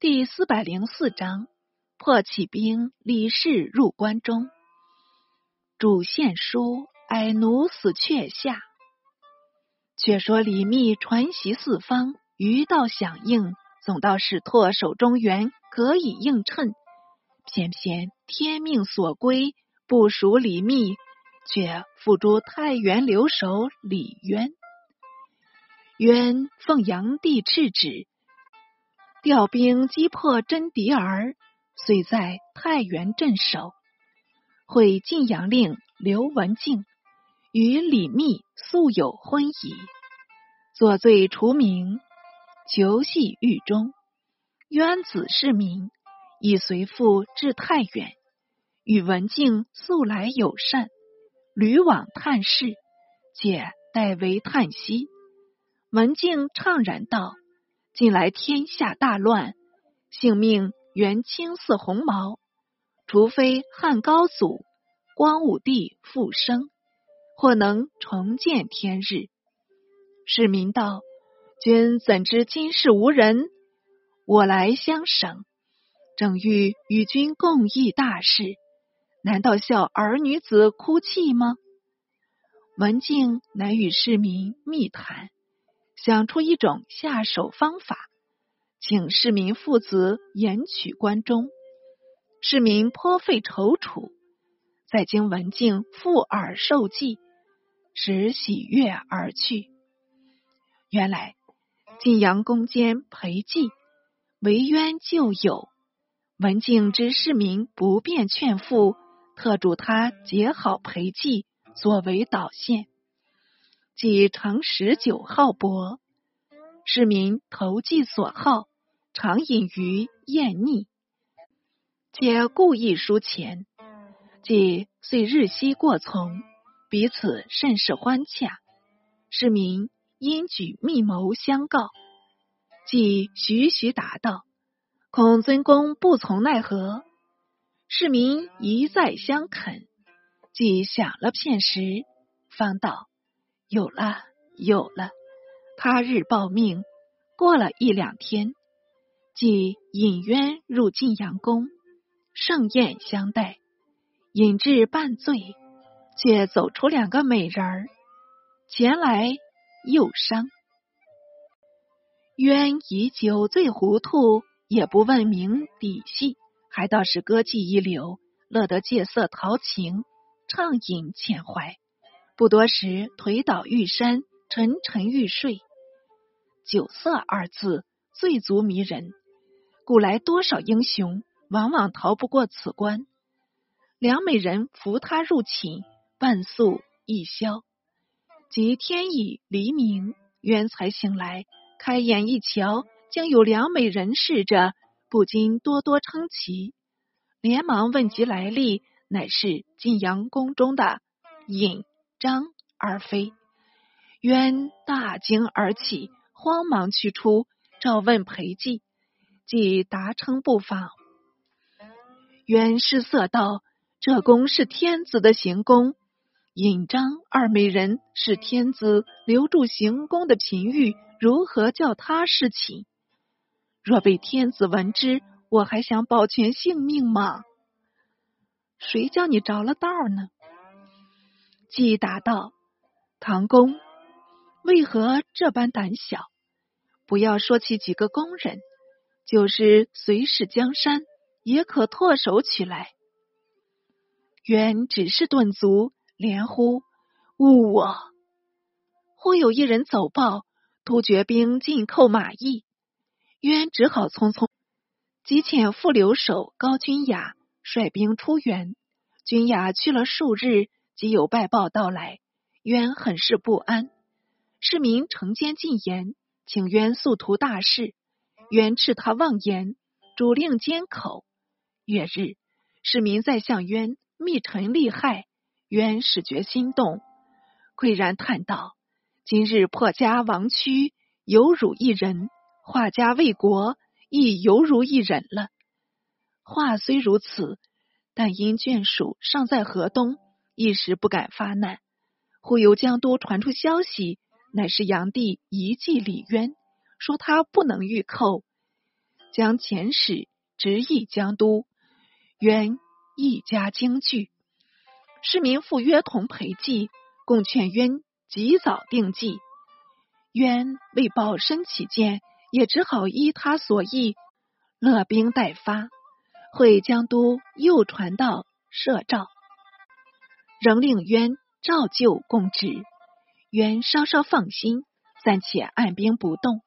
第四百零四章：破起兵，李氏入关中。主献书，哀奴死阙下。却说李密传檄四方，余道响应，总到史拓手中原，可以映衬。偏偏天命所归，不属李密，却付诸太原留守李渊。渊奉炀帝敕旨。调兵击破真敌儿，遂在太原镇守。会晋阳令刘文静与李密素有婚仪，作罪除名，囚系狱中。渊子世民已随父至太原，与文静素来友善，屡往探视，且代为叹息。文静怅然道。近来天下大乱，性命原轻似鸿毛，除非汉高祖、光武帝复生，或能重见天日。市民道：“君怎知今世无人？我来相省，正欲与君共议大事，难道笑儿女子哭泣吗？”文静乃与市民密谈。想出一种下手方法，请市民父子延取关中。市民颇费踌躇，在经文静附耳受祭，使喜悦而去。原来晋阳宫监裴寂为冤旧友，文静知市民不便劝父，特嘱他结好裴寂，作为导线。即乘十九号帛，市民投寄所好，常饮于宴腻，且故意输钱，即遂日夕过从，彼此甚是欢洽。市民因举密谋相告，即徐徐答道：“孔尊公不从奈何？”市民一再相恳，即想了片时，方道。有了，有了。他日报命，过了一两天，即引渊入晋阳宫，盛宴相待。引至半醉，却走出两个美人儿前来诱伤。渊以酒醉糊涂，也不问明底细，还倒是歌伎一流，乐得借色陶情，畅饮浅怀。不多时，颓倒玉山，沉沉欲睡。酒色二字最足迷人，古来多少英雄，往往逃不过此关。梁美人扶他入寝，半宿一宵，及天已黎明，渊才醒来，开眼一瞧，竟有梁美人侍着，不禁多多称奇，连忙问及来历，乃是晋阳宫中的尹。张而非，渊大惊而起，慌忙去出，召问裴寂，即答称不妨。渊失色道：“这宫是天子的行宫，尹张二美人是天子留住行宫的嫔御，如何叫他侍寝？若被天子闻之，我还想保全性命吗？谁叫你着了道呢？”即答道：“唐公为何这般胆小？不要说起几个工人，就是随使江山，也可唾手取来。”原只是顿足，连呼：“误我！”忽有一人走报，突厥兵进寇马邑，渊只好匆匆急遣副留守高君雅率兵出援。君雅去了数日。即有败报到来，渊很是不安。市民承奸进言，请渊速图大事。渊斥他妄言，主令缄口。月日，市民在向渊密陈利害，渊始觉心动，喟然叹道：“今日破家亡躯，犹辱一人；化家为国，亦犹如一人了。”话虽如此，但因眷属尚在河东。一时不敢发难，忽由江都传出消息，乃是炀帝遗迹李渊，说他不能御寇，将遣使直诣江都，渊一家惊惧。市民赴约同陪祭，共劝渊及早定计。渊为保身起见，也只好依他所意，勒兵待发。会江都又传到摄诏，仍令渊照旧供职。渊稍稍放心，暂且按兵不动。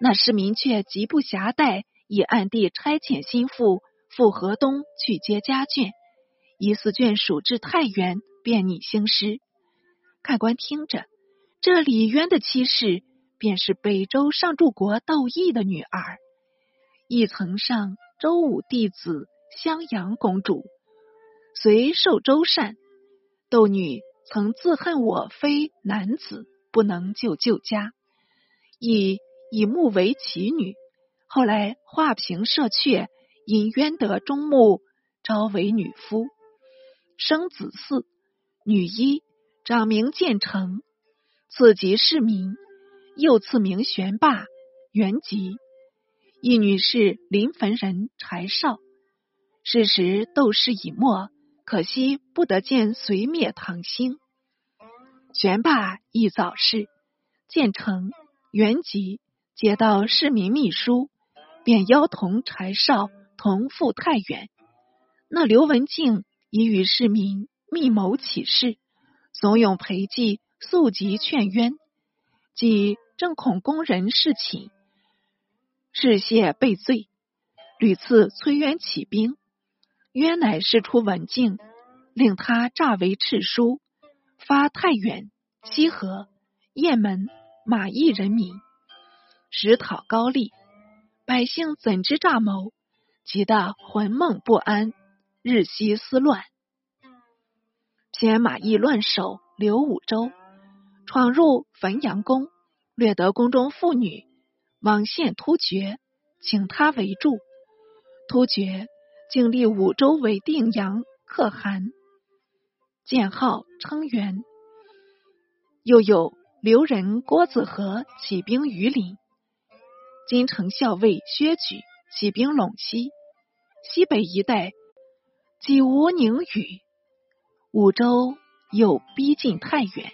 那市民却急不暇待，已暗地差遣心腹赴河东去接家眷。疑似眷属至太原，便拟兴师。看官听着，这李渊的妻室，便是北周上柱国窦毅的女儿，亦曾上周武弟子襄阳公主，随受周善。窦女曾自恨我非男子，不能救旧家，以以目为其女。后来画屏射阙，因渊得中目，招为女夫。生子嗣，女一，长名建成，次及世民，又赐名玄霸、元吉。一女是临汾人柴少。是时斗士已没，可惜不得见隋灭唐兴。玄霸亦早逝，建成、元吉接到市民密书，便邀同柴少同赴太原。那刘文静。已与市民密谋起事，怂恿裴寂速急劝冤，即正恐宫人侍寝，事谢被罪，屡次催冤起兵。冤乃释出文静，令他诈为赤书，发太原、西河、雁门、马邑人民，实讨高丽。百姓怎知诈谋，急得魂梦不安。日夕思乱，偏马邑乱首刘武周闯入汾阳宫，掠得宫中妇女，往献突厥，请他为助。突厥竟立武周为定阳可汗，建号称元。又有刘人郭子和起兵于林，金城校尉薛举起兵陇西，西北一带。几无宁宇，武周又逼近太原，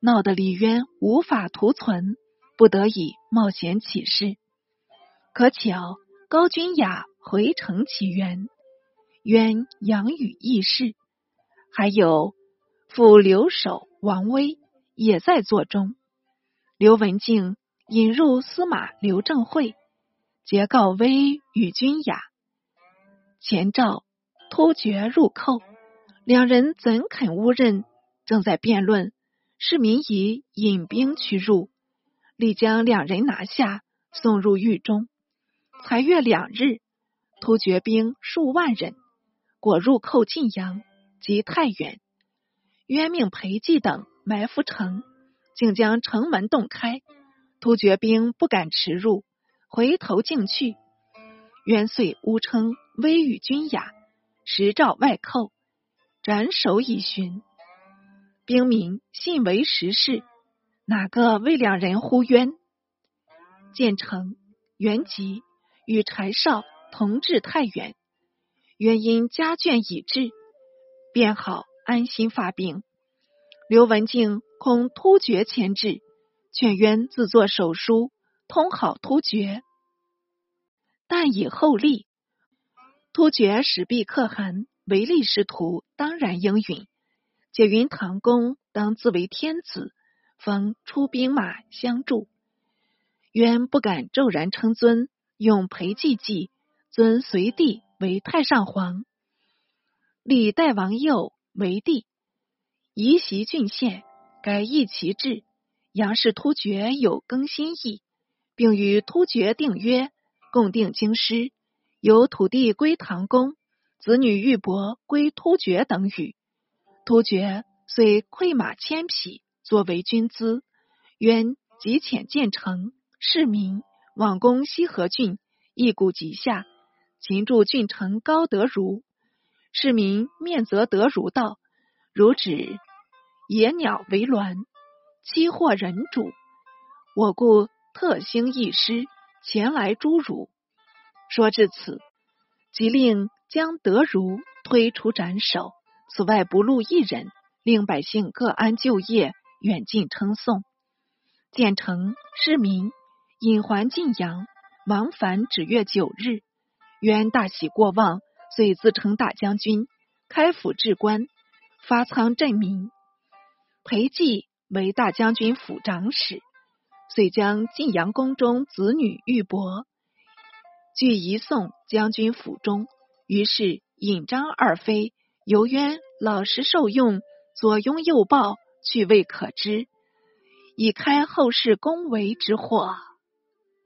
闹得李渊无法图存，不得已冒险起事。可巧高君雅回城起援，渊养与义士，还有副留守王威也在座中。刘文静引入司马刘正会，结告威与君雅，前赵。突厥入寇，两人怎肯误认？正在辩论，市民以引兵驱入，力将两人拿下，送入狱中。才月两日，突厥兵数万人，果入寇晋阳及太原。渊命裴寂等埋伏城，竟将城门洞开，突厥兵不敢驰入，回头竟去。渊遂诬称威与君雅。实召外寇，斩首以寻。兵民信为实事，哪个为两人呼冤？建成、元吉与柴少同至太原，原因家眷已至，便好安心发病。刘文静恐突厥牵制，劝渊自作手书，通好突厥，但以后立。突厥使毕可汗唯利是图，当然应允。解云唐公当自为天子，方出兵马相助。渊不敢骤然称尊，用裴寂计，尊隋帝为太上皇，立代王佑为帝，移袭郡县，改易其制。杨氏突厥有更新意，并与突厥订约，共定京师。由土地归唐公，子女玉帛归突厥等语。突厥遂馈马千匹作为军资。渊即遣建成市民往攻西河郡，一鼓即下，擒住郡城高德如。市民面则德如道：“如指野鸟为鸾，欺惑人主，我故特兴一师前来诛汝。”说至此，即令将德如推出斩首，此外不录一人，令百姓各安就业，远近称颂。建成市民引还晋阳，王凡止月九日，渊大喜过望，遂自称大将军，开府治官，发仓镇民。裴寂为大将军府长史，遂将晋阳宫中子女玉帛俱移送将军府中。于是尹张二妃由渊老实受用，左拥右抱，趣味可知，以开后世恭维之祸。